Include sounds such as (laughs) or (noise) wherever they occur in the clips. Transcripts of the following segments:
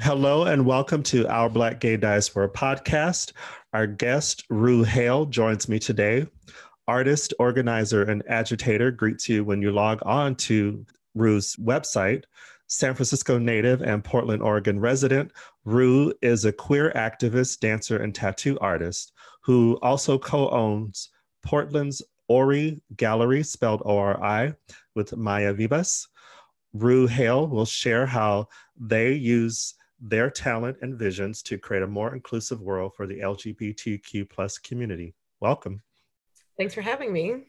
Hello and welcome to our Black Gay Diaspora podcast. Our guest, Rue Hale, joins me today. Artist, organizer, and agitator greets you when you log on to Rue's website. San Francisco native and Portland, Oregon resident, Rue is a queer activist, dancer, and tattoo artist who also co owns Portland's Ori Gallery, spelled O R I, with Maya Vivas. Rue Hale will share how they use their talent and visions to create a more inclusive world for the LGBTQ plus community. Welcome. Thanks for having me.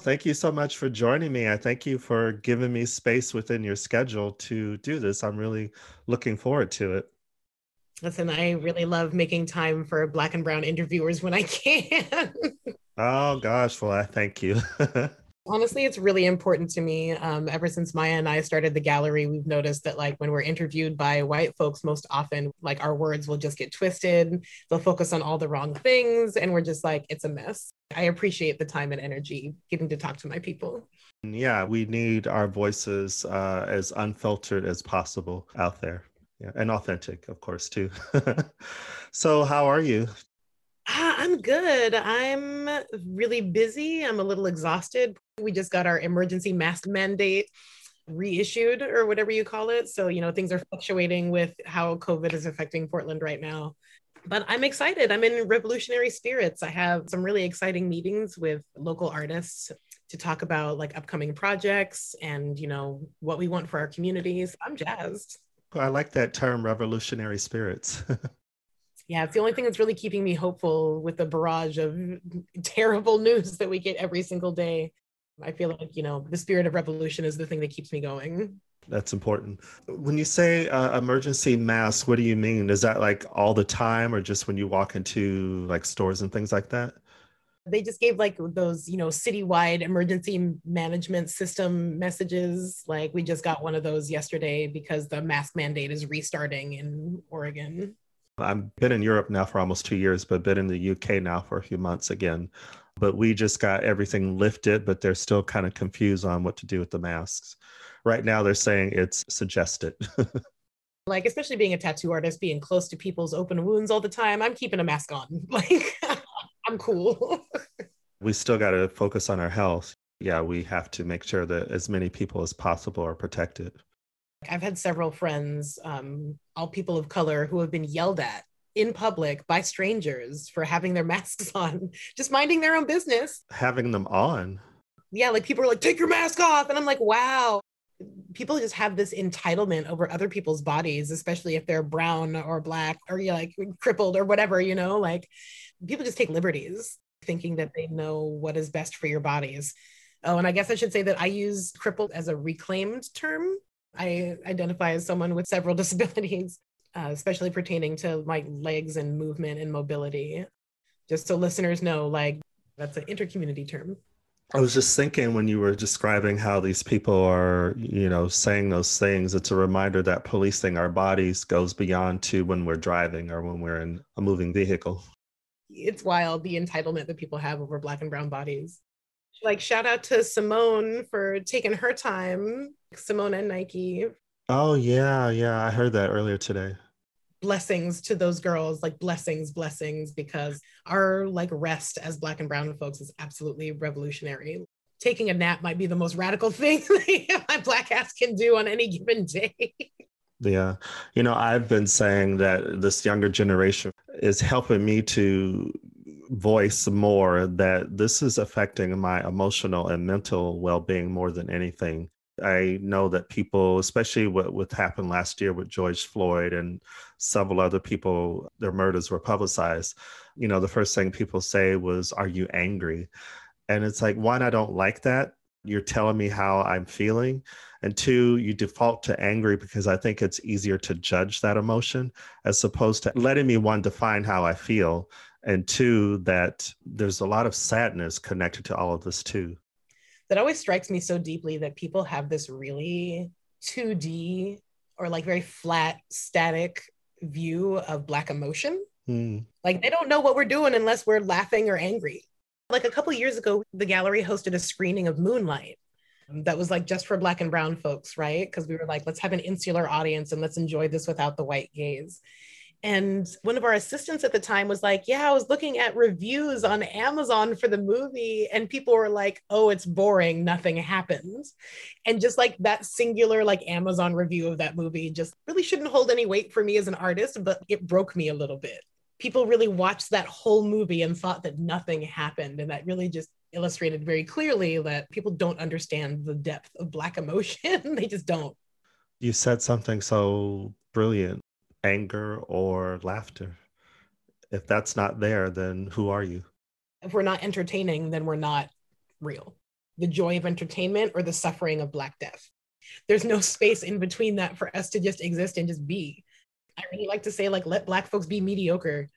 Thank you so much for joining me. I thank you for giving me space within your schedule to do this. I'm really looking forward to it. Listen, I really love making time for black and brown interviewers when I can. (laughs) oh gosh, well, I thank you. (laughs) Honestly, it's really important to me. Um, ever since Maya and I started the gallery, we've noticed that, like, when we're interviewed by white folks, most often, like, our words will just get twisted. They'll focus on all the wrong things. And we're just like, it's a mess. I appreciate the time and energy getting to talk to my people. Yeah, we need our voices uh, as unfiltered as possible out there. Yeah, and authentic, of course, too. (laughs) so, how are you? Ah, I'm good. I'm really busy. I'm a little exhausted. We just got our emergency mask mandate reissued or whatever you call it. So, you know, things are fluctuating with how COVID is affecting Portland right now. But I'm excited. I'm in revolutionary spirits. I have some really exciting meetings with local artists to talk about like upcoming projects and, you know, what we want for our communities. I'm jazzed. I like that term, revolutionary spirits. (laughs) yeah, it's the only thing that's really keeping me hopeful with the barrage of (laughs) terrible news that we get every single day. I feel like, you know, the spirit of revolution is the thing that keeps me going. That's important. When you say uh, emergency mask, what do you mean? Is that like all the time or just when you walk into like stores and things like that? They just gave like those, you know, citywide emergency management system messages. Like we just got one of those yesterday because the mask mandate is restarting in Oregon. I've been in Europe now for almost two years, but been in the UK now for a few months again. But we just got everything lifted, but they're still kind of confused on what to do with the masks. Right now, they're saying it's suggested. (laughs) like, especially being a tattoo artist, being close to people's open wounds all the time, I'm keeping a mask on. (laughs) Like, (laughs) I'm cool. we still got to focus on our health. Yeah, we have to make sure that as many people as possible are protected. I've had several friends, um, all people of color, who have been yelled at in public by strangers for having their (laughs) masks on, just minding their own business. Having them on. Yeah, like people are like, take your mask off. And I'm like, wow. People just have this entitlement over other people's bodies, especially if they're brown or black or you like crippled or whatever, you know, like people just take liberties thinking that they know what is best for your bodies. Oh, and I guess I should say that I use crippled as a reclaimed term I identify as someone with several (laughs) disabilities, uh, especially pertaining to my legs and movement and mobility. Just so listeners know, like that's an intercommunity term. I was just thinking when you were describing how these people are, you know, saying those things, it's a reminder that policing our bodies goes beyond to when we're driving or when we're in a moving vehicle. It's wild the entitlement that people have over Black and Brown bodies. Like, shout out to Simone for taking her time Simone and Nike. Oh yeah, yeah. I heard that earlier today. Blessings to those girls, like blessings, blessings, because our like rest as black and brown folks is absolutely revolutionary. Taking a nap might be the most radical (laughs) thing my black ass can do on any given day. Yeah. You know, I've been saying that this younger generation is helping me to voice more that this is affecting my emotional and mental well being more than anything. I know that people, especially what, what happened last year with George Floyd and several other people, their murders were publicized. You know, the first thing people say was, Are you angry? And it's like, one, I don't like that. you're telling me how I'm feeling. And two, you default to angry because I think it's easier to judge that emotion as opposed to letting me one define how I feel. And two, that there's a lot of sadness connected to all of this too. That always strikes me so deeply that people have this really 2D or like very flat, static view of Black emotion. Mm. Like they don't know what we're doing unless we're laughing or angry. Like a couple years ago, the gallery hosted a screening of Moonlight that was like just for Black and Brown folks, right? Because we were like, let's have an insular audience and let's enjoy this without the white gaze. And one of our assistants at the time was like, Yeah, I was looking at reviews on Amazon for the movie, and people were like, Oh, it's boring. Nothing happens. And just like that singular, like Amazon review of that movie just really shouldn't hold any weight for me as an artist, but it broke me a little bit. People really watched that whole movie and thought that nothing happened. And that really just illustrated very clearly that people don't understand the depth of Black emotion. (laughs) they just don't. You said something so brilliant anger or laughter. If that's not there, then who are you? If we're not entertaining, then we're not real. The joy of entertainment or the suffering of Black death. There's no space in between that for us to just exist and just be. I really like to say, like, let Black folks be mediocre.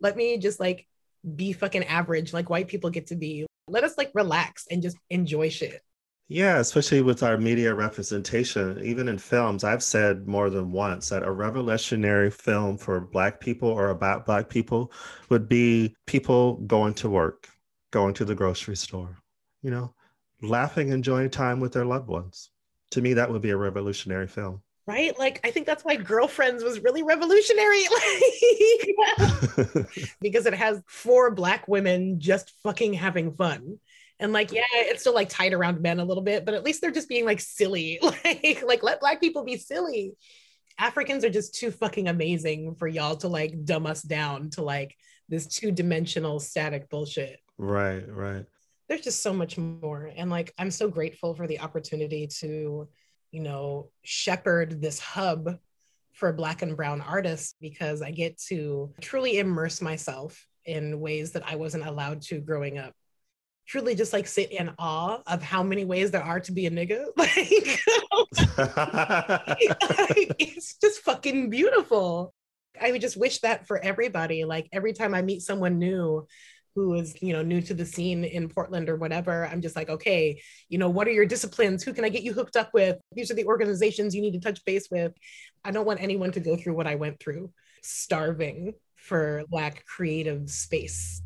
Let me just like be fucking average, like white people get to be. Let us like relax and just enjoy shit. Yeah, especially with our media representation, even in films, I've said more than once that a revolutionary film for Black people or about Black people would be people going to work, going to the grocery store, you know, laughing, enjoying time with their loved ones. To me, that would be a revolutionary film. Right? Like, I think that's why Girlfriends was really revolutionary. (laughs) (laughs) (laughs) because it has four Black women just fucking having fun and like yeah it's still like tied around men a little bit but at least they're just being like silly. (laughs) Like like let black people be silly. Africans are just too fucking amazing for y'all to like dumb us down to like this two-dimensional static bullshit. Right right. There's just so much more. And like i'm so grateful for the opportunity to you know shepherd this hub for black and brown artists because i get to truly immerse myself in ways that i wasn't allowed to growing up truly just like sit in awe of how many ways there are to be a nigga. (laughs) Like, (laughs) it's just fucking beautiful. I would just wish that for everybody. Like every time I meet someone new who is, you know, new to the scene in Portland or whatever, I'm just like, okay, you know, what are your disciplines? Who can I get you hooked up with? These are the organizations you need to touch base with. I don't want anyone to go through what I went through, starving for lack creative space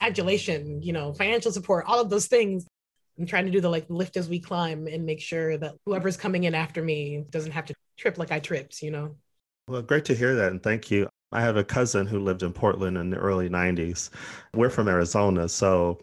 adulation, you know, financial support, all of those things. I'm trying to do the like lift as we climb and make sure that whoever's coming in after me doesn't have to trip like I tripped, you know? Well, great to hear that. And thank you. I have a cousin who lived in Portland in the early 90s. We're from Arizona. So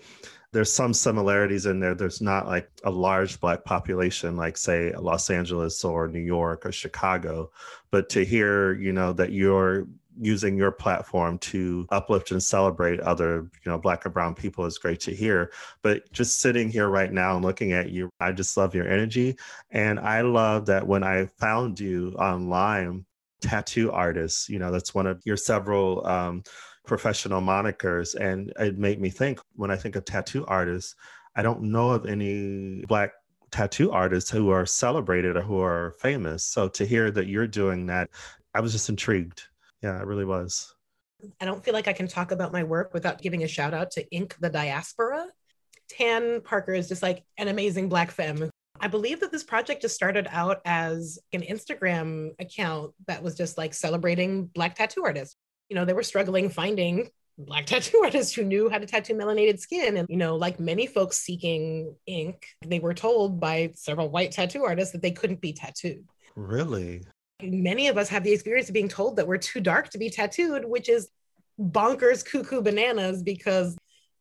there's some similarities in there. There's not like a large Black population, like, say, Los Angeles or New York or Chicago. But to hear, you know, that you're using your platform to uplift and celebrate other you know black or brown people is great to hear. But just sitting here right now and looking at you i just love your energy. And i love that when i found you online tattoo artist you know that's one of your several um, professional monikers. And it made me think when i think of tattoo artists i don't know of any black tattoo artists who are celebrated or who are famous. So to hear that you're doing that i was just intrigued yeah, it really was. I don't feel like I can talk about my work without giving a shout out to Ink the Diaspora. Tann Parker is just like an amazing Black femme. I believe that this project just started out as an Instagram account that was just like celebrating Black tattoo artists. You know, they were struggling finding Black (laughs) tattoo artists who knew how to tattoo melanated skin. And, you know, like many folks seeking ink, they were told by several white tattoo artists that they couldn't be tattooed. Really? Many of us have the experience of being told that we're too dark to be tattooed, which is bonkers cuckoo bananas because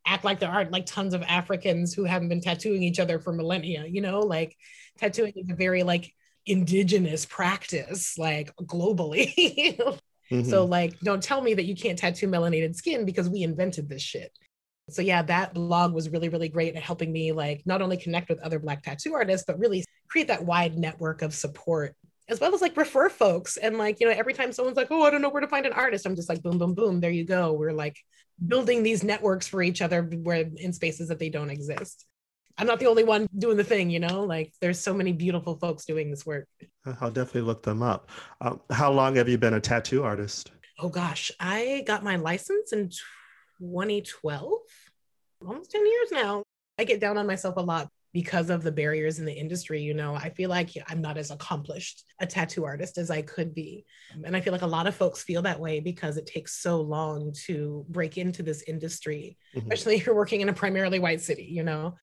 act like there aren't like tons of Africans who haven't been tattooing each other for millennia, you know, like tattooing is a very like indigenous practice, like globally. (laughs) mm-hmm. So like don't tell me that you can't tattoo melanated skin because we invented this shit. So yeah, that blog was really, really great at helping me like not only connect with other black tattoo artists, but really create that wide network of support as well as like refer folks and like you know every time someone's like oh i don't know where to find an artist i'm just like boom boom boom there you go we're like building these networks for each other where in spaces that they don't exist I'm not the only one doing the thing, you know? Like there's so many beautiful folks doing this work. I'll definitely look them up. Um, how long have you been a tattoo artist? Oh gosh, I got my license in 2012, almost 10 years now. I get down on myself a lot because of the barriers in the industry. You know, I feel like I'm not as accomplished a tattoo artist as I could be. And I feel like a lot of folks feel that way because it takes so long to break into this industry, mm-hmm. especially (laughs) if you're working in a primarily white city, you know.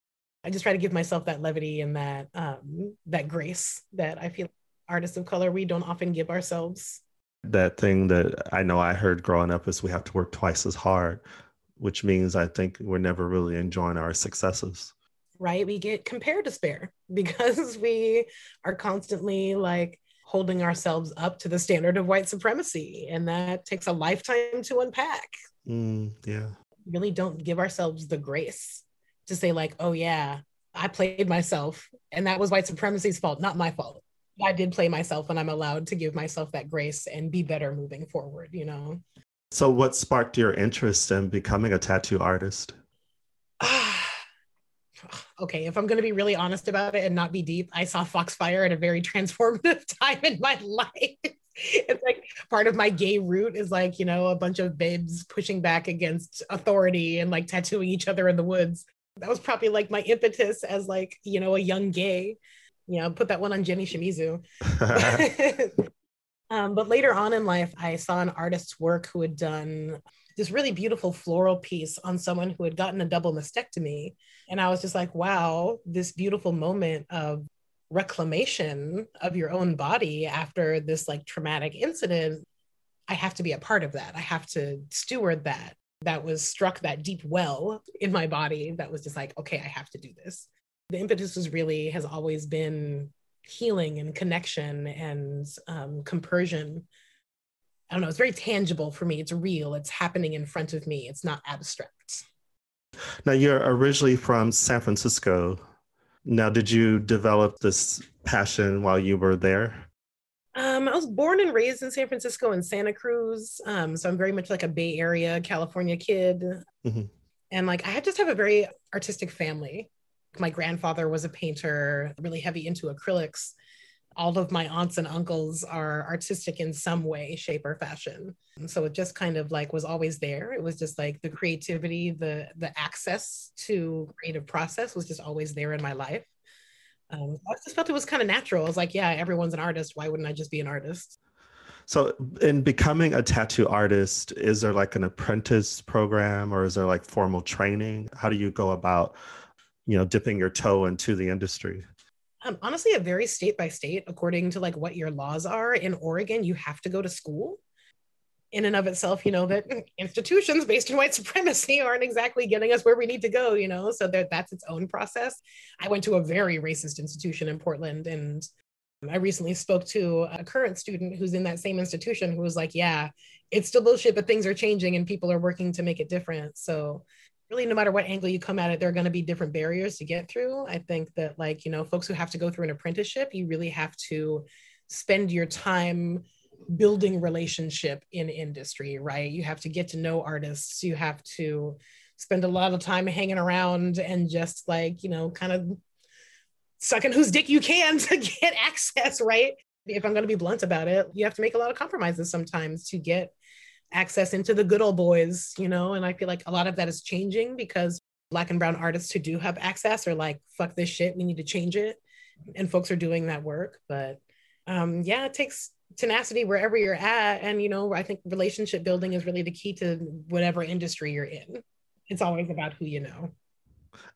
I just try to give myself that levity and that um, that grace that I feel artists of color we don't often give ourselves. That thing that I know I heard growing up is we have to work twice as hard, which means I think we're never really enjoying our successes. Right? We get compared to spare (laughs) because we are constantly like holding ourselves up to the standard of white supremacy. And that takes a lifetime to unpack. Mm, yeah. Really don't give ourselves the grace to say, like, oh, yeah, I played myself and that was white supremacy's fault, not my fault. I did play myself and I'm allowed to give myself that grace and be better moving forward, you know? So, what sparked your interest in becoming a tattoo artist? Okay, if I'm going to be really honest about it and not be deep, I saw Foxfire at a very (laughs) transformative time in my life. it's like part of my gay root is like, you know, a bunch of babes pushing back against authority and like tattooing each other in the woods. That was probably like my impetus as like, you know, a young gay. You know, put that one on Jenny Shimizu. (laughs) (laughs) Um, but later on in life, I saw an artist's work who had done this really beautiful floral piece on someone who had gotten a double mastectomy. And I was just like, wow, this beautiful moment of reclamation of your own body after this like traumatic incident. I have to be a part of that. I have to steward that. That was struck that deep well in my body that was just like, okay, I have to do this. The impetus was really has always been healing and connection and um, compersion. I don't know, it's very tangible for me. It's real, it's happening in front of me, it's not abstract. Now, you're originally from San Francisco. Now, did you develop this passion while you were there? Um, I was born and raised in San Francisco and Santa Cruz. Um, so I'm very much like a Bay Area, California kid. Mm-hmm. And like I just have a very artistic family. My grandfather was a painter, really heavy into acrylics. All of my aunts and uncles are artistic in some way, shape, or fashion. So it just kind of like was always there. It was just like the creativity, the the access to creative process was just always there in my life. Um, I just felt it was kind of natural. I was like, yeah, everyone's an artist. Why wouldn't I just be an artist? So, in becoming a tattoo artist, is there like an apprentice program or is there like formal training? How do you go about you know dipping your toe into the industry um, honestly it varies state by state according to like what your laws are. In oregon you have to go to school. In and of itself you know that (laughs) institutions based in white supremacy aren't exactly getting us where we need to go you know? So that that's its own process. I went to a very racist institution in portland and I recently spoke to a current student who's in that same institution who was like, Yeah, it's still bullshit, but things are changing and people are working to make it different. So really no matter what angle you come at it there are going to be different barriers to get through. I think that like you know folks who have to go through an apprenticeship you really have to spend your time building relationship in industry right? You have to get to know artists. You have to spend a lot of time hanging around and just like you know kind of sucking whose dick you can (laughs) to get access right? If i'm going to be blunt about it you have to make a lot of compromises sometimes to get access into the good old boys, you know, and I feel like a lot of that is changing because black and brown artists who do have access are like, fuck this shit, we need to change it. And folks are doing that work. But um, yeah, it takes tenacity wherever you're at. And, you know, I think relationship building is really the key to whatever industry you're in. It's always about who you know.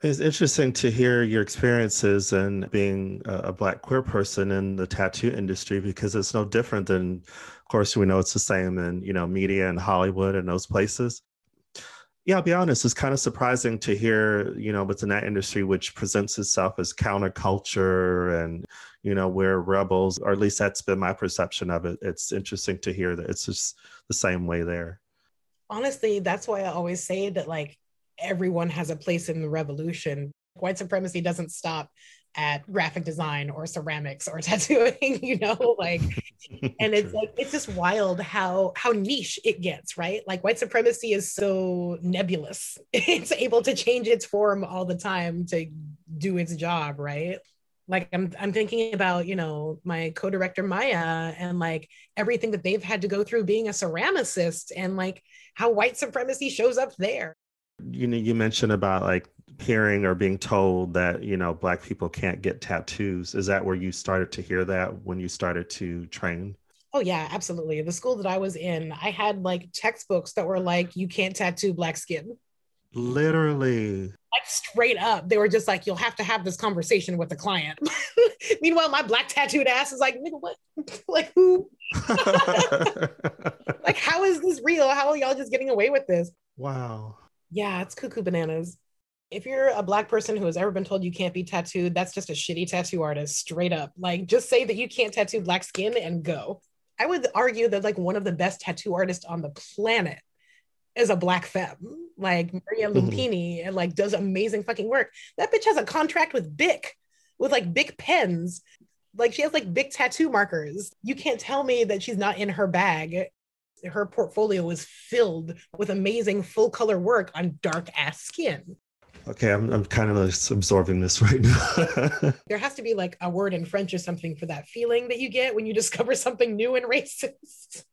It's interesting to hear your experiences and being a black queer person in the tattoo industry because it's no different than of course, we know it's the same in you know media and Hollywood and those places. Yeah, I'll be honest. It's kind of surprising to hear, you know, within that industry, which presents itself as counterculture and, you know, we're rebels, or at least that's been my perception of it. It's interesting to hear that it's just the same way there. Honestly, that's why I always say that, like, everyone has a place in the revolution. White supremacy doesn't stop at graphic design or ceramics or (laughs) tattooing you know like (laughs) and it's like it's just wild how how niche it gets right like white supremacy is so nebulous (laughs) it's able to change its form all the time to do its job, right? Like I'm I'm thinking about, you know, my co-director Maya and like everything that they've had to go through being a ceramicist and like how white supremacy shows up there. You know, you mentioned about like hearing or being told that, you know, black people can't get tattoos. Is that where you started to hear that when you started to train? Oh yeah, absolutely. The school that I was in, I had like textbooks that were like, you can't tattoo black skin. Literally. Like straight up. They were just like, you'll have to have this conversation with the client. (laughs) Meanwhile, my black tattooed ass is like, nigga, what? (laughs) like who? (laughs) like, how is this real? How are y'all just getting away with this? Wow. Yeah, it's cuckoo bananas. If you're a black person who has ever been told you can't be tattooed, that's just a shitty tattoo artist, straight up. Like, just say that you can't tattoo black skin and go. I would argue that like one of the best tattoo artists on the planet is a black femme, like Maria. Lumpini, mm-hmm. and like does amazing fucking work. That bitch has a contract with Bic, with like Bic pens. Like she has like big tattoo markers. You can't tell me that she's not in her bag. Her portfolio is filled with amazing full color work on dark ass skin. Okay, I'm, I'm kind of absorbing this (laughs) right now. there has to be like a word in French or something for that feeling that you get when you discover (laughs) something new and racist.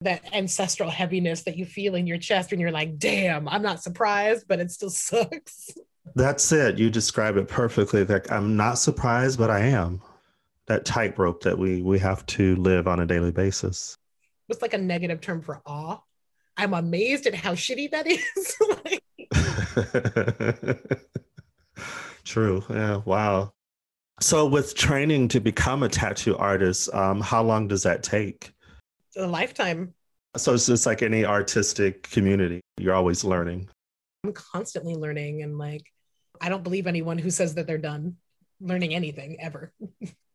that ancestral heaviness that you feel in your chest when you're like, damn, I'm not surprised, but it still (laughs) sucks. That's it. You describe it perfectly. Like I'm not surprised, but I am. That tightrope that we we have to live on a daily basis. What's like a negative term for awe? I'm amazed at how shitty that is. (laughs) (laughs) True. Yeah. Wow. So, with training to become a tattoo artist, um, how long does that take? A lifetime. So, it's just like any artistic community, you're always learning. I'm constantly learning. And like, I don't believe anyone who says that they're done learning anything ever. (laughs)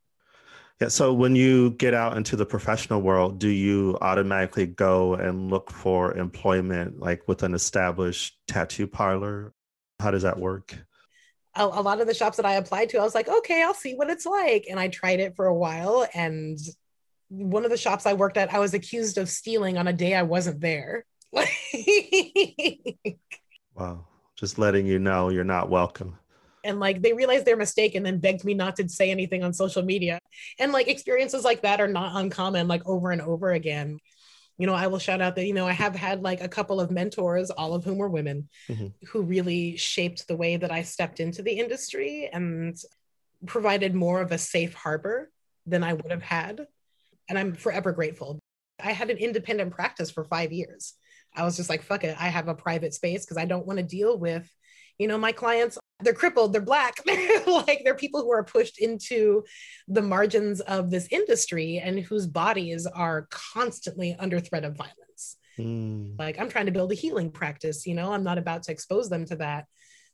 Yeah. So when you get out into the professional world, do you automatically go and look for employment like with an established tattoo parlor? How does that work? A, a lot of the shops that I applied to, I was like, okay, I'll see what it's like. And I tried it for a while. And one of the shops I worked at, I was accused of stealing on a day I wasn't there. (laughs) wow. Just letting you know you're not welcome and like they realized their mistake and then begged me not to say anything on social media. And like experiences like that are not uncommon like over and over again. You know i will shout out that you know i have had like a couple of mentors all of whom were women mm-hmm. who really shaped the way that i stepped into the industry and provided more of a safe harbor than i would have had. And i'm forever grateful. I had an independent practice for five years. I was just like fuck it. I have a private space because i don't want to deal with you know my clients they're crippled, they're black, (laughs) like they're people who are pushed into the margins of this industry and whose bodies are constantly under threat of violence. Mm. Like I'm trying to build a healing practice, you know, I'm not about to expose them to that.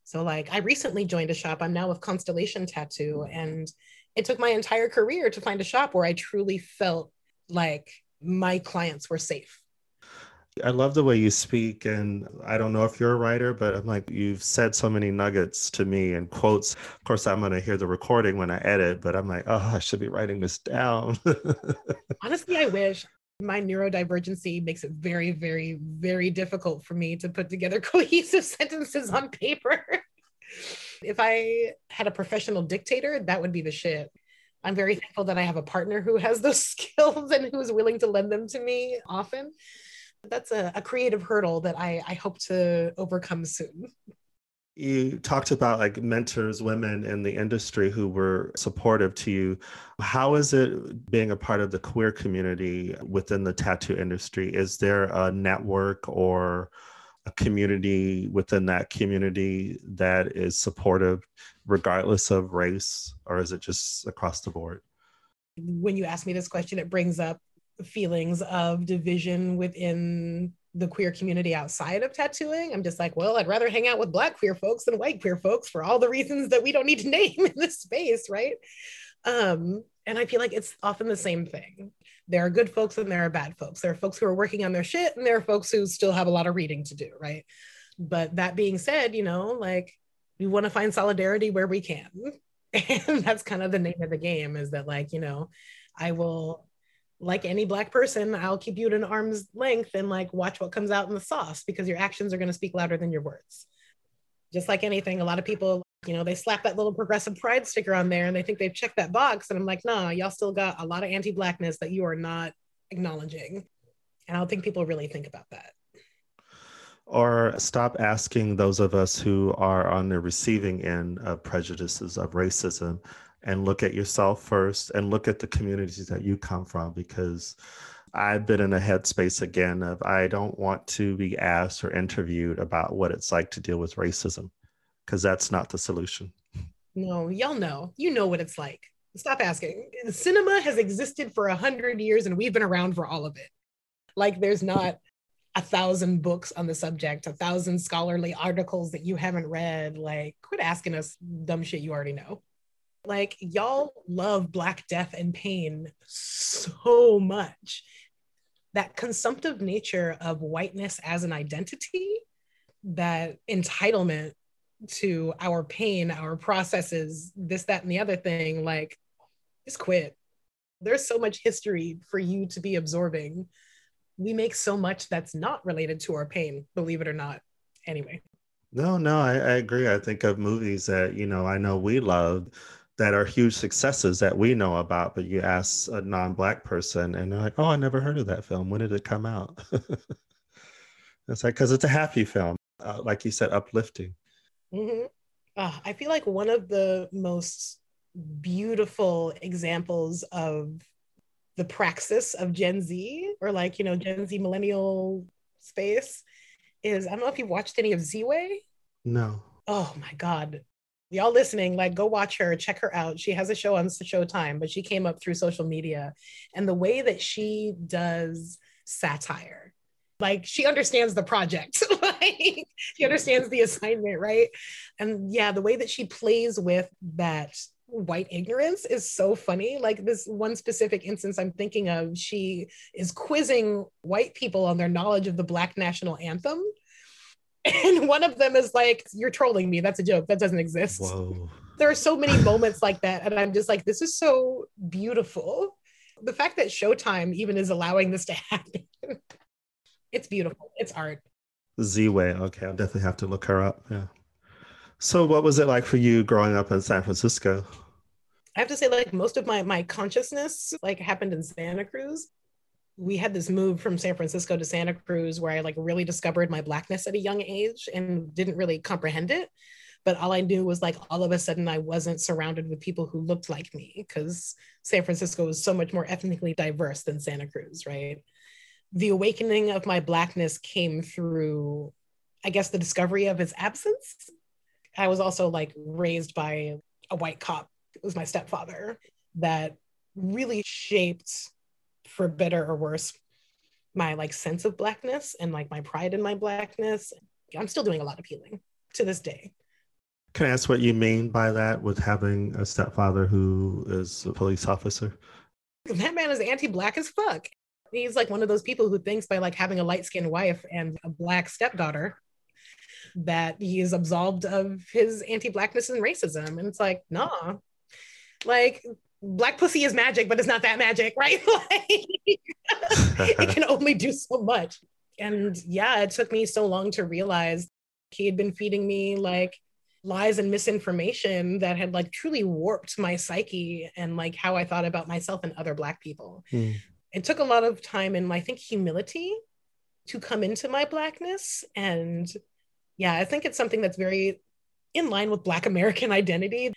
So like I recently joined a shop. I'm now with Constellation Tattoo and it took my entire career to find a shop where I truly felt like my clients were safe I love the way you speak. And I don't know if you're a writer, but I'm like, you've said so many nuggets to me and quotes. Of course, I'm going to hear the recording when I edit, but I'm like, oh, I should be writing this down. (laughs) Honestly, I wish my neurodivergency makes it very, very, very difficult for me to put together (laughs) cohesive sentences on paper. if I had a professional dictator, that would be the shit. I'm very thankful that I have a partner who has those (laughs) skills and who's willing to lend them to me often that's a, a creative hurdle that I, I hope to overcome soon. You talked about like mentors, women in the industry who were supportive to you. How is it being a part of the queer community within the tattoo industry? Is there a network or a community within that community that is supportive regardless of race, or is it just across the board? When you ask me this question, it brings up feelings of division within the queer community outside of tattooing. I'm just like, well, I'd rather hang out with black queer folks than white queer folks for all the reasons that we don't need to (laughs) name in this space, right? Um, and I feel like it's often the same thing. There are good folks and there are bad folks. There are folks who are working on their shit and there are folks who still have a lot of reading to do, right? But that being said, you know, like we want to find solidarity where we can. (laughs) And that's kind of the name of the game is that like, you know, I will like any black person, I'll keep you at an arm's length and like watch what comes out in the sauce because your actions are going to speak louder than your words. Just like anything, a lot of people You know, they slap that little progressive pride sticker on there and they think they've checked that box. And I'm like, no, y'all still got a lot of anti Blackness that you are not acknowledging. And I don't think people really think about that. Or stop asking those of us who are on the receiving end of prejudices of racism and look at yourself first and look at the communities that you come from because I've been in a headspace again of I don't want to be asked or interviewed about what it's like to deal with racism because that's not the solution. No, y'all know. You know what it's like. Stop asking. Cinema has existed for a hundred years and we've been around for all of it. Like there's not a thousand books on the subject, a thousand scholarly articles that you haven't read. Like, quit asking us dumb shit you already know. Like, y'all love Black death and pain so much. That consumptive nature of whiteness as an identity, that entitlement to our pain, our processes, this, that, and the other thing, like, just quit. There's so much history for you to be absorbing. We make so much that's not related to our pain, believe it or not. Anyway. No, no, I, I agree. I think of movies that, you know, I know we love that are huge successes that we know about, but you ask a non-black person and they're like, "Oh, I never heard of that film. When did it come out?" (laughs) it's like because it's a happy film, uh, like you said, uplifting. Mm-hmm. Uh, I feel like one of the most beautiful examples of the praxis of Gen Z or like you know Gen Z millennial space is I don't know if you've watched any of Ziwe. No. Oh my god, y'all listening, like go watch her, check her out. She has a show on Showtime, but she came up through social media. And the way that she does satire, like she understands the project, (laughs) like she understands the assignment, right? And yeah, the way that she plays with that white ignorance is so funny. Like this one specific instance I'm thinking of, she is quizzing white people on their knowledge of the Black national anthem and one of them is like you're trolling me. That's a joke. That doesn't exist. Whoa. there are so many moments like that and i'm just like this is so beautiful. The fact that showtime even is allowing this to (laughs) happen it's beautiful. It's art. Ziwe. Okay i'll definitely have to look her up. Yeah. So what was it like for you growing up in san francisco? I have to say like most of my my consciousness like happened in santa cruz we had this move from San Francisco to Santa Cruz where I like really discovered my blackness at a young age and didn't really comprehend it. But all I knew was like all of a sudden I wasn't surrounded with people who looked like me because San Francisco is so much more ethnically diverse than Santa Cruz, right? The awakening of my blackness came through, I guess, the discovery of its absence. I was also like raised by a white cop, it was my stepfather, that really shaped for better or worse my like sense of blackness and like my pride in my blackness. I'm still doing a lot of healing to this day. Can i ask what you mean by that with having a stepfather who is a police officer? That man is anti-black as fuck. He's like one of those people who thinks by like having a light-skinned wife and a black stepdaughter that he is absolved of his anti-blackness and racism. And it's like nah. Like black pussy is magic, but it's not that magic, right? (laughs) like, it can only do so much. And yeah, it took me so long to realize he had been feeding me like lies and misinformation that had like truly warped my psyche and like how I thought about myself and other black people. Hmm. It took a lot of time and I think humility to come into my blackness. And yeah, I think it's something that's very in line with Black American identity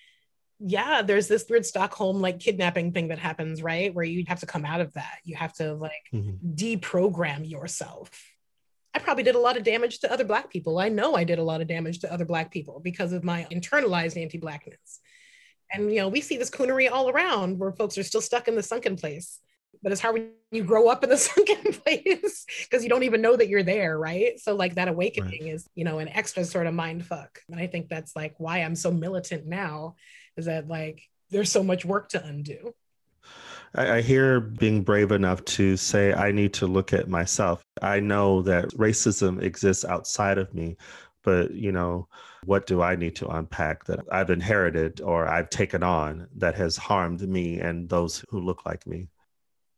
yeah, there's this weird Stockholm like kidnapping thing that happens, right? Where you have to come out of that. You have to like mm-hmm. deprogram yourself. I probably did a lot of damage to other Black people. I know I did a lot of damage to other Black people because of my internalized anti Blackness. And, you know, we see this coonery all around where folks are still stuck in the sunken place. But it's hard when you grow up in the (laughs) sunken place because you don't even know that you're there, right? So, like, that awakening right. is, you know, an extra sort of mind fuck. And I think that's like why I'm so militant now is that like there's so much work to undo. I, I hear being brave enough to say, I need to look at myself. I know that racism exists outside of me, but you know, what do I need to unpack that I've inherited or I've taken on that has harmed me and those who look like me?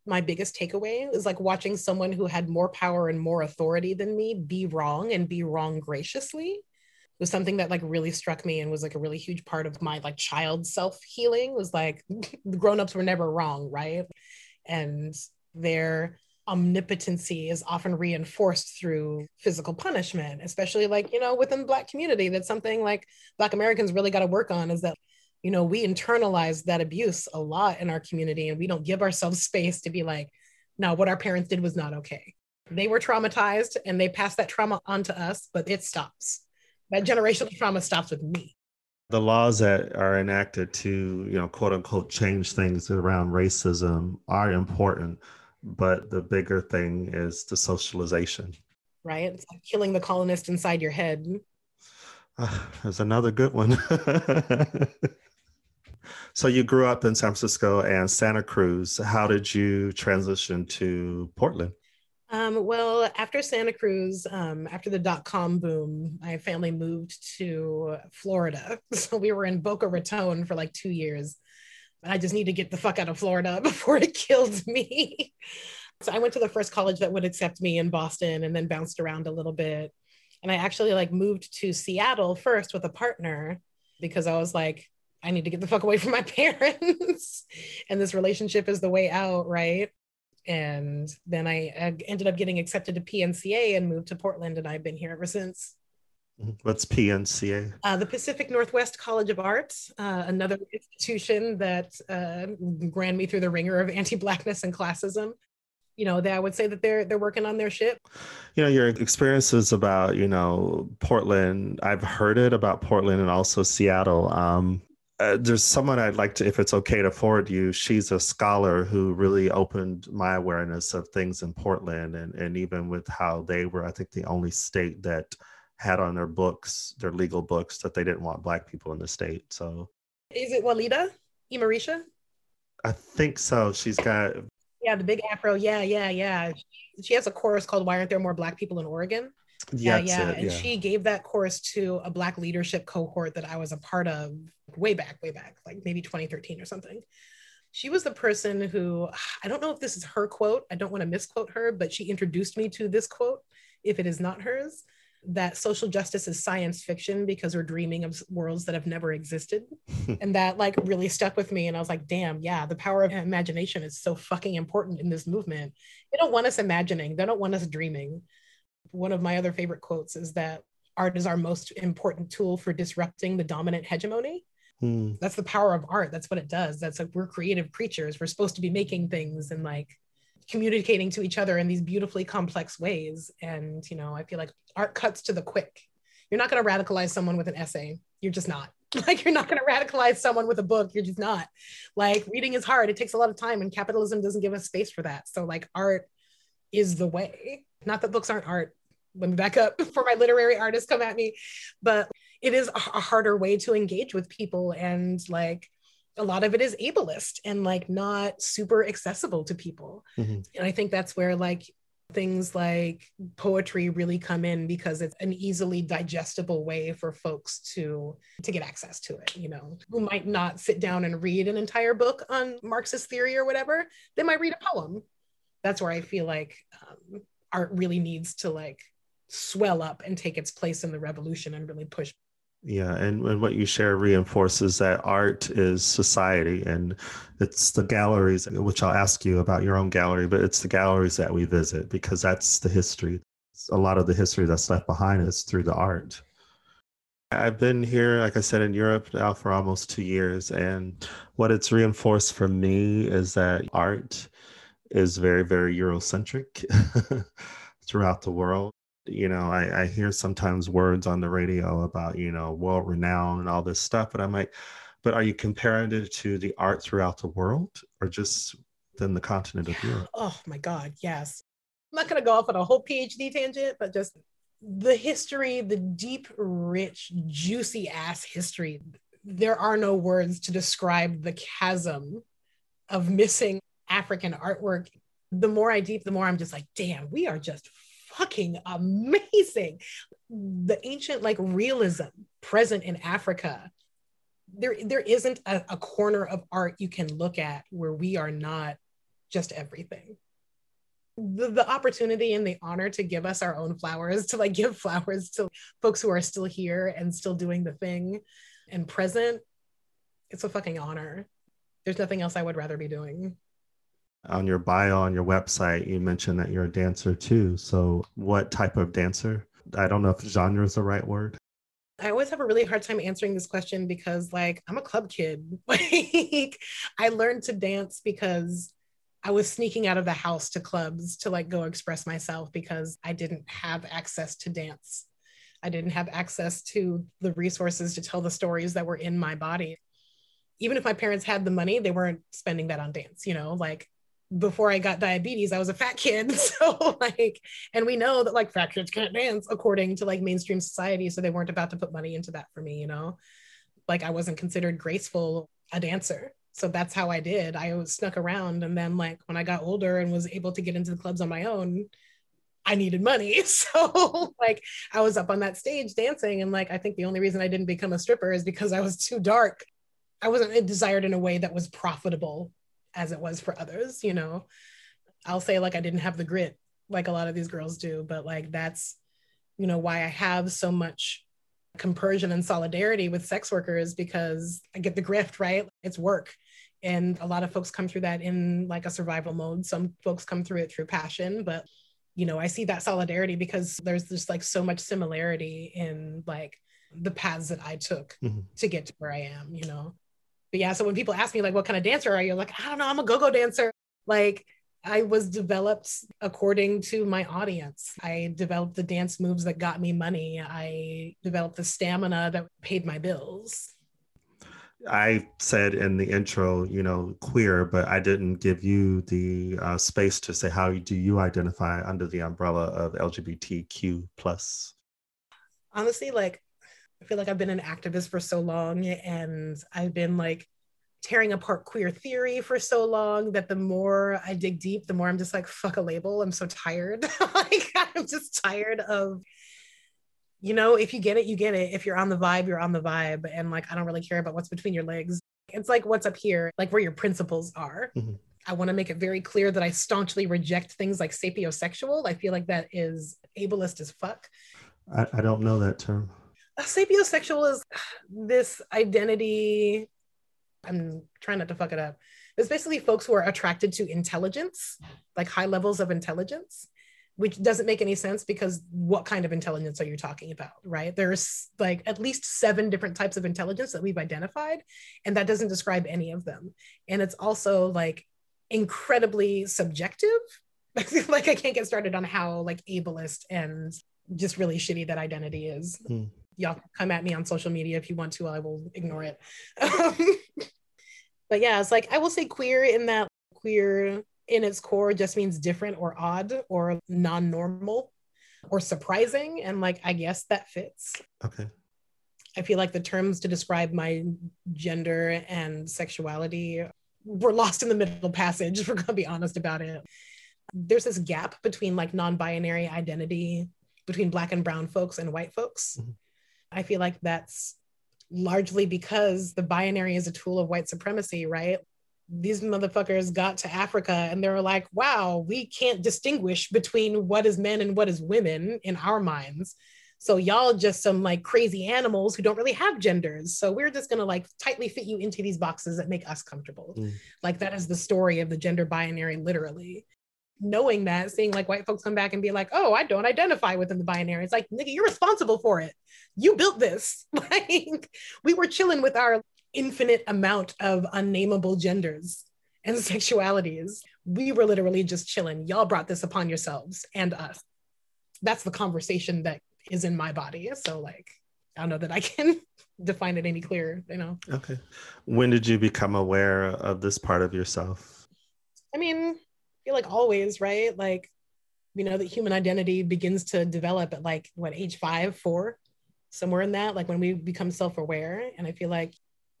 My biggest takeaway is like watching someone who had more power and more authority than me be wrong and be wrong graciously was something that like really struck me and was like a really huge part of my like child self healing was like (laughs) the grown-ups were never wrong right? And their omnipotency is often reinforced through physical punishment especially like you know within the black community that's something like black americans really got to work on is that you know we internalize that abuse a lot in our community and we don't give ourselves space to be like no what our parents did was not okay. They were traumatized and they passed that trauma on to us but it stops that generational trauma stops with me. The laws that are enacted to you know quote unquote change things around racism are important but the bigger thing is the socialization. Right? It's like killing the colonist inside your head. (sighs) Uh, there's another good one. (laughs) So you grew up in san francisco and santa cruz. How did you transition to portland um, well, after Santa Cruz, um, after the dot com boom, my family moved to Florida. (laughs) So we were in Boca Raton for like two years. But I just need to get the fuck out of Florida (laughs) before it killed me. (laughs) so I went to the first college that would accept me in Boston and then bounced around a little bit. And I actually like moved to Seattle first with a partner because I was like, I need to get the fuck away from my parents. and this relationship is the way out, right? And then I, I ended up getting accepted to PNCA and moved to Portland, and I've been here ever since. Mm-hmm. What's PNCA? Uh, the Pacific Northwest College of Arts, uh, another institution that uh, ran me through the ringer of anti-blackness and classism. You know, they, I would say that they're they're working on their ship. You know, your experiences about you know Portland. I've heard it about Portland and also Seattle. Um, uh, there's someone I'd like to, if it's okay to forward you. She's a scholar who really opened my awareness of things in Portland, and and even with how they were, I think, the only state that had on their books, their legal books, that they didn't want black people in the state. So, is it Walida Imarisha? I think so. She's got yeah, the big afro. Yeah, yeah, yeah. She has a course called "Why Aren't There More Black People in Oregon?" Yeah, yeah. It, and she gave that course to a Black leadership cohort that I was a part of way back, way back, like maybe 2013 or something. She was the person who, I don't know if this is her quote, I don't want to misquote her, but she introduced me to this quote, if it is not hers, that social justice is science fiction because we're dreaming of worlds that have never existed. (laughs) and that like really stuck with me. And I was like, damn, yeah, the power of imagination is so fucking important in this movement. They don't want us imagining, they don't want us dreaming one of my other favorite quotes is that art is our most important tool for disrupting the dominant hegemony. Hmm. That's the power of art. That's what it does. That's like we're creative creatures. We're supposed to be making things and like communicating to each other in these beautifully complex ways. And, you know, I feel like art cuts to the quick. You're not going to radicalize someone with an essay. You're just not. (laughs) Like, you're not going to radicalize someone with a book. You're just not. Like, reading is hard. It takes a lot of time, and capitalism doesn't give us space for that. So, like, art is the way. Not that books aren't art, let me back up (laughs) for my literary artists come at me but it is a harder way to engage with people and like a lot of it is ableist and like not super accessible to people. Mm-hmm. and i think that's where like things like poetry really come in because it's an easily digestible way for folks to to get access to it you know? Who might not sit down and read an entire book on marxist theory or whatever they might read a poem. That's where i feel like um, art really needs to like swell up and take its place in the revolution and really push yeah and, and what you share reinforces that art is society and it's the galleries which i'll ask you about your own gallery but it's the galleries that we visit because that's the history a lot of the history that's left behind is through the art I've been here, like I said, in Europe now for almost two years. And what it's reinforced for me is that art is very, very Eurocentric (laughs) throughout the world you know I, I hear sometimes words on the radio about you know world renowned and all this stuff but i'm like but are you comparing it to the art throughout the world or just within the continent of europe? Oh my god yes. I'm not going to go off on a whole phd tangent but just the history the deep rich juicy ass history there are no words to describe the chasm of missing african artwork. The more i deep the more i'm just like damn we are just fucking amazing. The ancient like realism present in Africa. There, there isn't a, a corner of art you can look at where we are not just everything. the, the opportunity and the honor to give us our own flowers, to like give flowers to folks who are still here and still doing the thing and present. It's a fucking honor. There's nothing else I would rather be doing. On your bio on your website, you mentioned that you're a dancer too. So, what type of dancer? I don't know if genre is the right word. I always have a really hard time answering this question because, like, I'm a club kid. (laughs) like, I learned to dance because I was sneaking out of the house to clubs to like go express myself because I didn't have access to dance. I didn't have access to the resources to tell the stories that were in my body. Even if my parents had the money, they weren't spending that on dance, you know, like before I got diabetes, I was a fat kid. (laughs) So like, and we know that like fat kids can't dance according to like mainstream society. So they weren't about to put money into that for me, you know? Like I wasn't considered graceful a dancer. So that's how I did. I was snuck around. And then like when I got older and was able to get into the clubs on my own, I needed money. (laughs) So like I was up on that stage dancing. And like I think the only reason I didn't become a stripper is because I was too dark. I wasn't desired in a way that was profitable as it was for others, you know. I'll say like I didn't have the grit like a lot of these girls do, but like that's you know why I have so much compersion and solidarity with sex workers because I get the grift, right? It's work. And a lot of folks come through that in like a survival mode. Some folks come through it through passion, but you know, I see that solidarity because there's just like so much similarity in like the paths that I took mm-hmm. to get to where I am, you know. But yeah, so when people ask me like what kind of dancer are you? Like, I don't know, I'm a go-go dancer. Like I was developed according to my audience. I developed the dance moves that got me money. I developed the stamina that paid my bills. I said in the intro, you know, queer, but I didn't give you the uh, space to say how do you identify under the umbrella of LGBTQ plus. Honestly, like I feel like I've been an activist for so long and I've been like tearing apart queer theory for so long that the more I dig deep, the more I'm just like, fuck a label. I'm so tired. (laughs) like, I'm just tired of, you know, if you get it, you get it. If you're on the vibe, you're on the vibe. And like, I don't really care about what's between your legs. It's like what's up here, like where your principles are. Mm-hmm. I want to make it very clear that I staunchly reject things like sapiosexual. I feel like that is ableist as fuck. I, I don't know that term sapiosexual is this identity. I'm trying not to fuck it up. It's basically folks who are attracted to intelligence, like high levels of intelligence, which doesn't make any sense because what kind of intelligence are you talking about, right? There's like at least seven different types of intelligence that we've identified, and that doesn't describe any of them. And it's also like incredibly subjective. (laughs) like I can't get started on how like ableist and just really shitty that identity is. Mm y'all come at me on social media if you want to. I will ignore it. (laughs) but yeah, it's like I will say queer in that queer in its core just means different or odd or non-normal or surprising. And like I guess that fits. Okay. I feel like the terms to describe my gender and sexuality were lost in the middle passage, (laughs) if we're gonna be honest about it. There's this gap between like non-binary identity between black and brown folks and white folks. Mm-hmm. I feel like that's largely because the binary is a tool of white supremacy, right? These motherfuckers got to Africa and they were like, wow, we can't distinguish between what is men and what is women in our minds. So y'all just some like crazy animals who don't really have genders. So we're just gonna like tightly fit you into these boxes that make us comfortable. Mm. Like that is the story of the gender binary, literally knowing that, seeing like white folks come back and be like, oh, I don't identify within the binary. It's like, nigga, you're responsible for it. You built this. (laughs) like we were chilling with our infinite amount of unnameable genders and sexualities. We were literally just chilling. Y'all brought this upon yourselves and us. That's the conversation that is in my body. So like, I don't know that I can (laughs) define it any clearer, you know. Okay. When did you become aware of this part of yourself? I mean, feel like always, right? Like, we know that human identity begins to develop at like what age five, four, somewhere in that, like when we become self-aware. And I feel like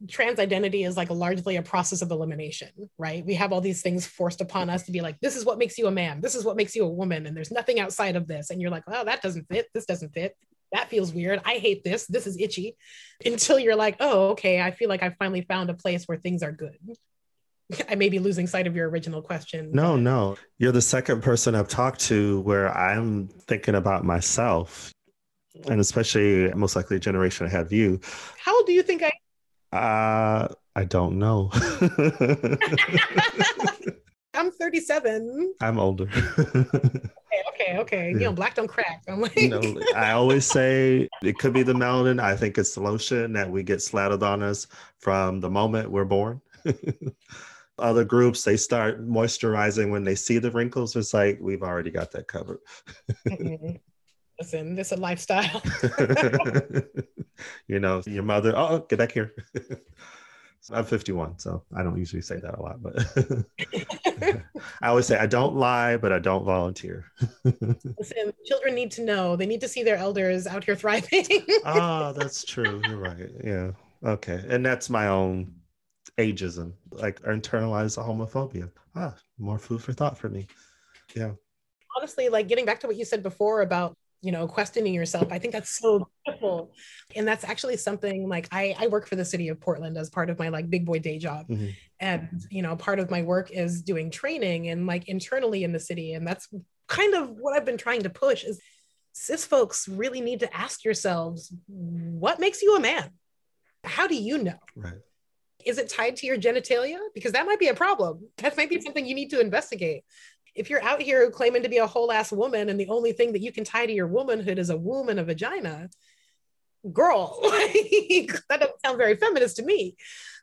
trans identity is like largely a process of elimination, right? We have all these things forced upon us to be like, this is what makes you a man, this is what makes you a woman, and there's nothing outside of this. And you're like, oh, that doesn't fit, this doesn't fit. That feels weird. I hate this. This is itchy. Until you're like, oh, okay, I feel like I finally found a place where things are good (laughs) I may be losing sight of your original question. No, no. You're the second person I've talked to where I'm thinking about myself, and especially most likely a generation ahead of you. How old do you think I? Uh, I don't know. (laughs) I'm 37. I'm older. (laughs) okay, okay, okay. You know, black don't crack. I'm like, you know, I always say it could be the melanin. I think it's the lotion that we get slathered on us from the moment we're born. Other groups, they start moisturizing when they see the wrinkles. It's like we've already got that covered. Mhm. (laughs) Listen, this is a lifestyle. (laughs) you know, your mother, oh, get back here. (laughs) I'm 51, so I don't usually say that a lot, but I always say I don't lie, but I don't volunteer. Listen, children need to know. They need to see their elders out here thriving. Ah, that's true. You're right. Yeah. Okay. And that's my own ageism, like or internalized homophobia. Ah, more food for thought for me. Yeah. Honestly, like getting back to what you said before about you know questioning yourself i think that's so beautiful and that's actually something like i i work for the city of portland as part of my like big boy day job Mhm. and you know part of my work is doing training and like internally in the city and that's kind of what i've been trying to push is cis folks really need to ask yourselves what makes you a man how do you know Right. Is it tied to your genitalia? Because that might be a problem. That might be something you need to investigate. If you're out here claiming to be a whole ass woman and the only thing that you can tie to your womanhood is a womb and a vagina girl (laughs) that doesn't sound very feminist to me.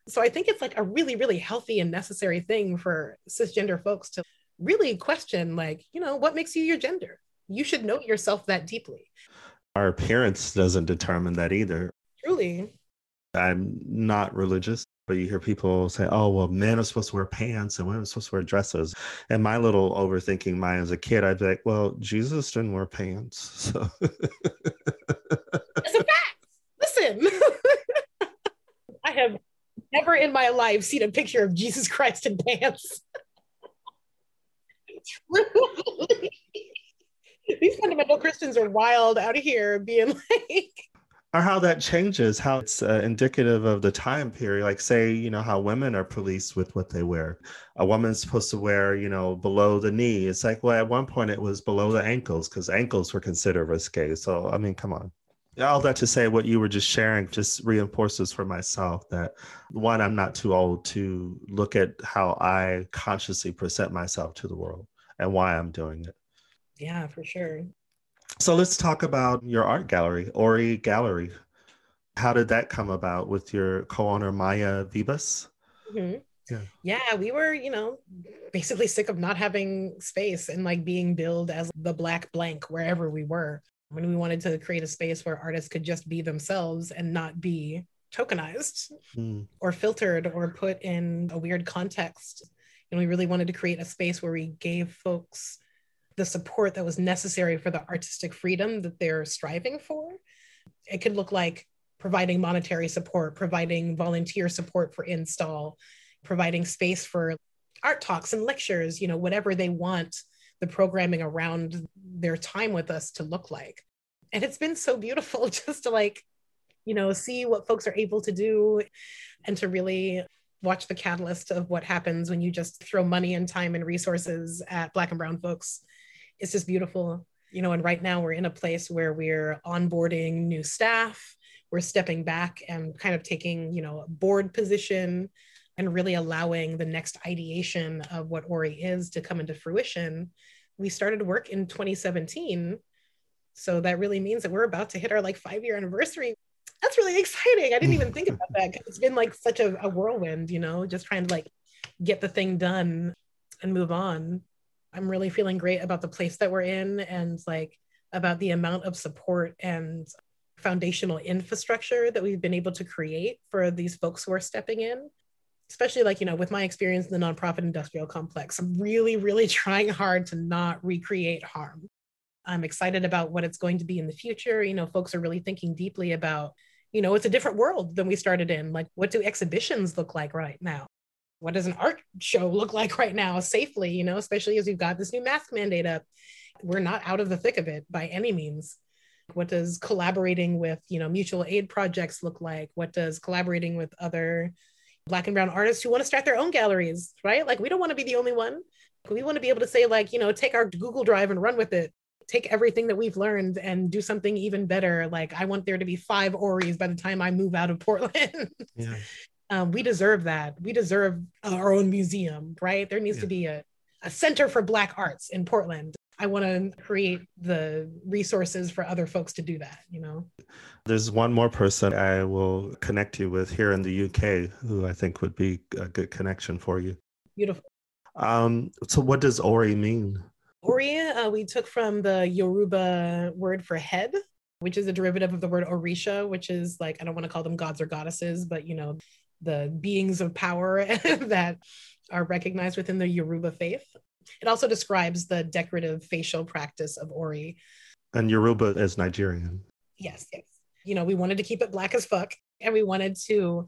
So i think it's like a really really healthy and necessary thing for cisgender folks to really question like you know what makes you your gender? You should know yourself that deeply. Our appearance doesn't determine that either. truly. I'm not religious, you hear people say, oh, well, men are supposed to wear pants and women are supposed to wear dresses. And my little overthinking mind as a kid, I'd be like, well, Jesus didn't wear pants. (laughs) So It's a fact. Listen, (laughs) I have never in my life seen a picture of Jesus Christ in pants. (laughs) Truly. These fundamental Christians are wild out of here being like, or how that changes, how it's uh, indicative of the time period. Like, say, you know, how women are policed with what they wear. A woman's supposed to wear, you know, below the knee. It's like, well, at one point it was below the ankles because ankles were considered risque. So, I mean, come on. All that to say, what you were just sharing just reinforces for myself that one, I'm not too old to look at how I consciously present myself to the world and why I'm doing it. yeah, for sure. So let's talk about your art gallery, Ori Gallery. How did that come about with your co-owner Maya Vivas? Mhm. Yeah. Yeah, we were, you know, basically sick of not having space and like being billed as the black blank wherever we were. When we wanted to create a space where artists could just be themselves and not be tokenized Hmm. or filtered or put in a weird context. And we really wanted to create a space where we gave folks the support that was necessary for the artistic freedom that they're striving for. It could look like providing monetary support, providing volunteer support for install, providing space for art talks and lectures, you know, whatever they want the programming around their time with us to look like. And it's been so beautiful (laughs) just to like, you know, see what folks are able to do and to really watch the catalyst of what happens when you just throw money and time and resources at Black and Brown folks. It's just beautiful. You know, and right now we're in a place where we're onboarding new staff, we're stepping back and kind of taking, you know, a board position and really allowing the next ideation of what Ori is to come into fruition. We started work in 2017. So that really means that we're about to hit our like five year anniversary. That's really exciting. I didn't even think about that 'cause it's been like such a, a whirlwind, you know, just trying to like get the thing done and move on. I'm really feeling great about the place that we're in and like about the amount of support and foundational infrastructure that we've been able to create for these folks who are stepping in especially like you know with my experience in the nonprofit industrial complex i'm really really (laughs) trying hard to not recreate harm i'm excited about what it's going to be in the future you know folks are really thinking deeply about you know it's a different world than we started in like what do exhibitions look like right now what does an art show look like right now safely you know especially as we've got this new mask mandate up we're not out of the thick of it by any means what does collaborating with you know mutual aid projects look like what does collaborating with other Black and brown artists who want to start their own galleries, right? Like we don't want to be the only one. We want to be able to say, like, you know, take our Google Drive and run with it. Take everything that we've learned and do something even better. Like, I want there to be five Oris by the time I move out of (laughs) Portland. Yeah. um, we deserve that. We deserve our own museum, right? There needs yeah. to be a, a center for Black arts in Portland. I want to create the resources for other folks to do that, you know? There's one more person I will connect you with here in the UK who I think would be a good connection for you. Beautiful. Um, so, what does Ori mean? Ori, uh, we took from the Yoruba word for head, which is a derivative of the word Orisha, which is like, I don't want to call them gods or goddesses, but you know, the beings of power (laughs) that are recognized within the Yoruba faith. It also describes the decorative facial practice of Ori. And Yoruba is Nigerian. Yes, yes. You know, we wanted to keep it black as fuck and we wanted to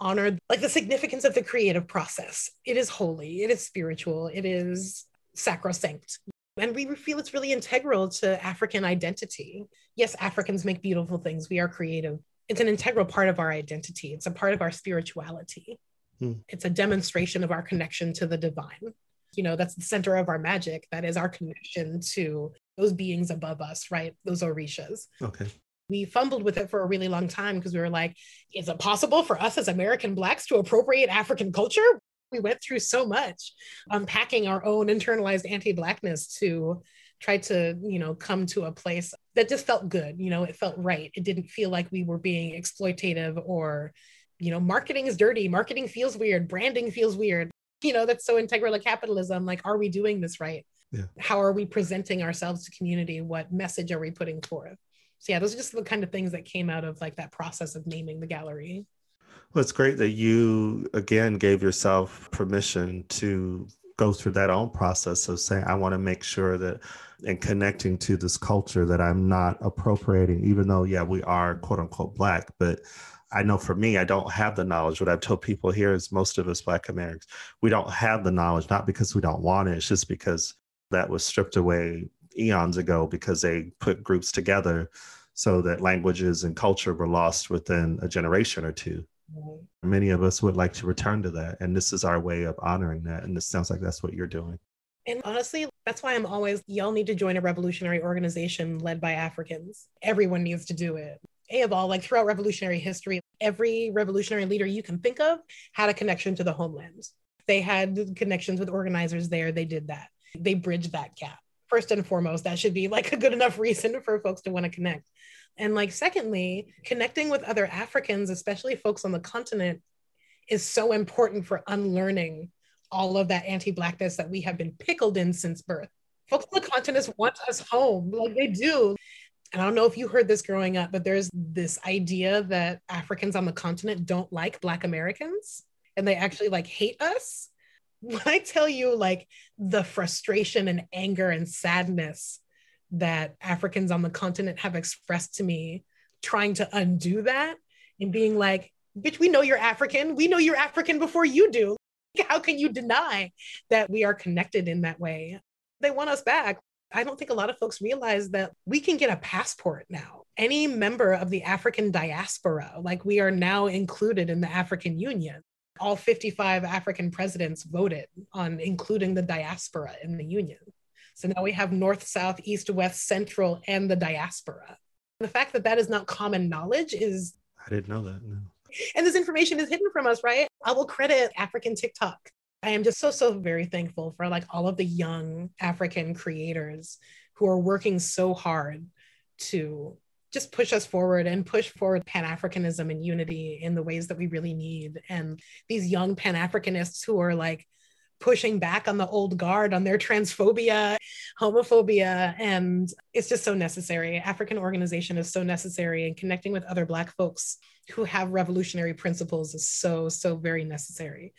honor like the significance of the creative process. It is holy, it is spiritual, it is sacrosanct. And we feel it's really integral to African identity. Yes, Africans make beautiful things. We are creative. It's an integral part of our identity. It's a part of our spirituality. Hmm. It's a demonstration of our connection to the divine. You know, that's the center of our magic. That is our connection to those beings above us, right? Those orishas. Okay we fumbled with it for a really long time because we were like, is it possible for us as American Blacks to appropriate African culture? We went through so much unpacking our own internalized anti Blackness to try to, you know, come to a place that just felt good. You know, it felt right. It didn't feel like we were being exploitative or, you know, marketing is dirty. Marketing feels weird. Branding feels weird. You know, that's so integral to capitalism. Like, are we doing this right? Yeah. How are we presenting ourselves to community? What message are we putting forth? so yeah those are just the kind of things that came out of like that process of naming the gallery well it's great that you again gave yourself permission to go through that own process of saying i want to make sure that and connecting to this culture that i'm not appropriating even though yeah we are quote unquote black but I know for me, I don't have the knowledge. What I've told people here is most of us Black Americans, we don't have the knowledge, not because we don't want it, it's just because that was stripped away eons ago because they put groups together so that languages and culture were lost within a generation or 2 mm-hmm. Many of us would like to return to that. And this is our way of honoring that. And it sounds like that's what you're doing. And honestly, that's why I'm always, y'all need to join a revolutionary organization led by Africans. Everyone needs to do it. A of all, like throughout revolutionary history, every revolutionary leader you can think of had a connection to the homeland. They had connections with organizers there. They did that. They bridged that gap first and foremost that should be like a good enough reason for folks to want to connect. And like secondly connecting with other africans especially folks on the continent is so important for unlearning all of that anti-blackness that we have been pickled in since birth. Folks on the continent want us home like they do. And I don't know if you heard this growing up, but there's this idea that Africans on the continent don't like Black Americans and they actually like hate us when I tell you like the frustration and anger and sadness that Africans on the continent have expressed to me, trying to undo that and being like, bitch, we know you're African. We know you're African before you do. How can you deny that we are connected in that way? They want us back. I don't think a lot of folks realize that we can get a passport now. Any member of the African diaspora, like we are now included in the African Union all 55 African presidents voted on including the diaspora in the Union. So now we have North, South, East, West, Central, and the diaspora. The fact that that is not common knowledge is. I didn't know that. No. And this information is hidden from us, right? I will credit African TikTok. I am just so, so very thankful for like all of the young African creators who are working so hard to just push us forward and push forward Pan Africanism and unity in the ways that we really need. And these young Pan Africanists who are like pushing back on the old guard on their transphobia, homophobia. And it's just so necessary. African organization is so necessary, and connecting with other Black folks who have revolutionary principles is so, so very necessary.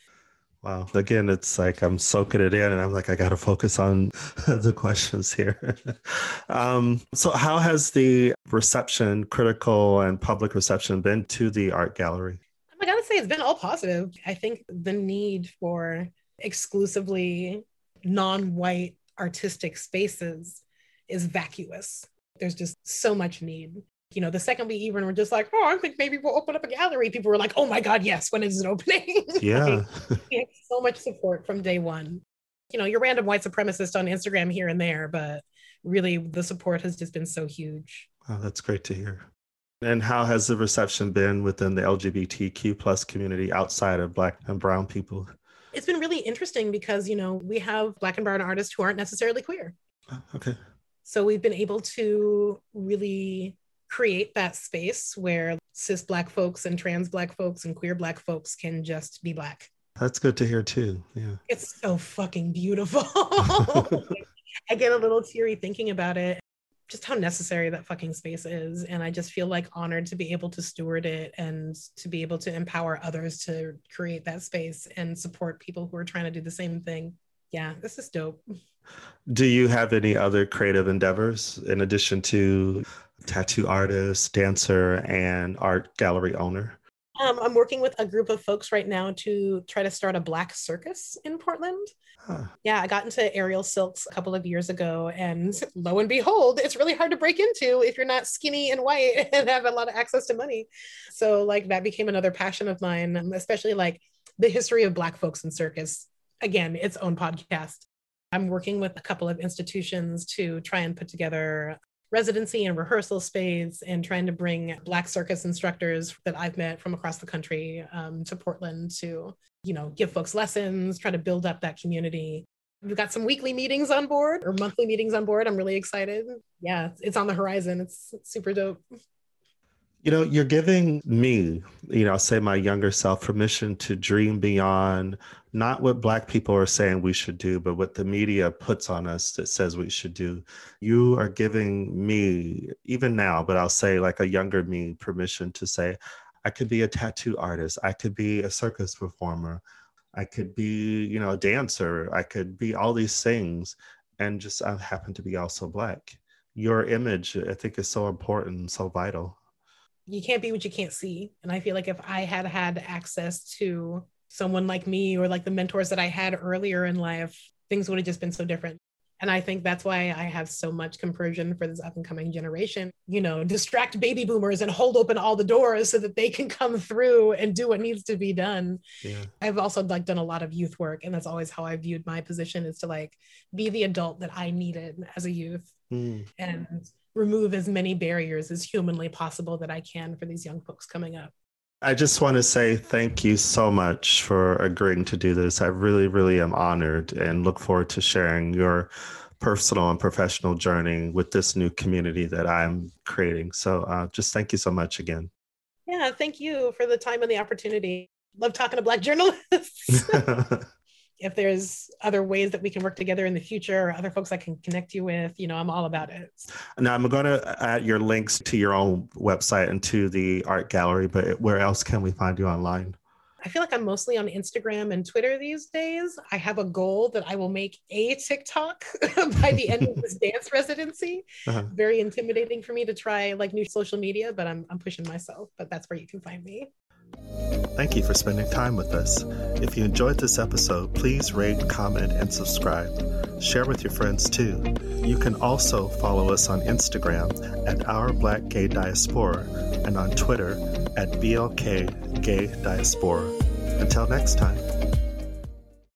Wow. Again, it's like I'm soaking it in and I'm like, I got to focus on (laughs) the questions here. (laughs) um, so, how has the reception, critical and public reception, been to the art gallery? I gotta say, it's been all positive. I think the need for exclusively non white artistic spaces is vacuous. There's just so much need. You know, the second we even were just like, oh, I think maybe we'll open up a gallery. People were like, oh my God, yes, when is it opening? (laughs) Yeah. (laughs) like, so much support from day one. You know, your random white supremacist on Instagram here and there, but really the support has just been so huge. Oh, that's great to hear. And how has the reception been within the LGBTQ plus community outside of Black and Brown people? It's been really interesting because, you know, we have Black and Brown artists who aren't necessarily queer. Oh, okay. So we've been able to really create that space where cis Black folks and trans Black folks and queer Black folks can just be Black. That's good to hear too. Yeah. It's so fucking beautiful. (laughs) I get a little teary thinking about it just how necessary that fucking space is. And I just feel like honored to be able to steward it and to be able to empower others to create that space and support people who are trying to do the same thing. Yeah, this is dope. Do you have any other creative endeavors in addition to tattoo artist, dancer, and art gallery owner? Um, I'm working with a group of folks right now to try to start a black circus in Portland. Huh. Yeah, I got into aerial silks a couple of years ago, and lo and behold, it's really hard to break into if you're not skinny and white (laughs) and have a lot of access to money. So, like, that became another passion of mine, especially like the history of Black folks in circus. Again, its own podcast. I'm working with a couple of institutions to try and put together residency and rehearsal space and trying to bring Black circus instructors that I've met from across the country um, to Portland to, you know, give folks lessons, try to build up that community. We've got some weekly meetings on board or monthly meetings on board. I'm really excited. Yeah, it's on the horizon. It's super dope. You know, you're giving me, you know, say my younger self permission to dream beyond not what Black people are saying we should do, but what the media puts on us that says we should do. You are giving me, even now, but I'll say like a younger me, permission to say, I could be a tattoo artist, I could be a circus performer, I could be, you know, a dancer, I could be all these things. And just I happen to be also Black. Your image, I think, is so important, so vital you can't be what you can't see. And I feel like if I had had access to someone like me or like the mentors that I had earlier in life, things would have just been so different. And I think that's why I have so much compersion for this up and coming generation. You know, distract baby boomers and hold open all the doors so that they can come through and do what needs to be done. Yeah. I've also like done a lot of youth work, and that's always how I viewed my position is to like be the adult that I needed as a youth. Mm. And remove as many barriers as humanly possible that I can for these young folks coming up. I just want to say thank you so much for agreeing to do this. I really, really am honored and look forward to sharing your personal and professional journey with this new community that I'm creating. So uh, just thank you so much again. Yeah, thank you for the time and the opportunity. Love talking to Black journalists. (laughs) (laughs) if there's other ways that we can work together in the future or other folks I can connect you with, you know, I'm all about it. Now I'm going to add your links to your own website and to the art gallery, but where else can we find you online? I feel like I'm mostly on Instagram and Twitter these days. I have a goal that I will make a TikTok (laughs) by the end of this (laughs) dance residency. Uh-huh. Very intimidating for me to try like new social media, but I'm, I'm pushing myself. But that's where you can find me. Thank you for spending time with us. If you enjoyed this episode, please rate, comment, and subscribe. Share with your friends too. You can also follow us on Instagram at Our Black Gay Diaspora and on Twitter at BLK Gay Diaspora. Until next time.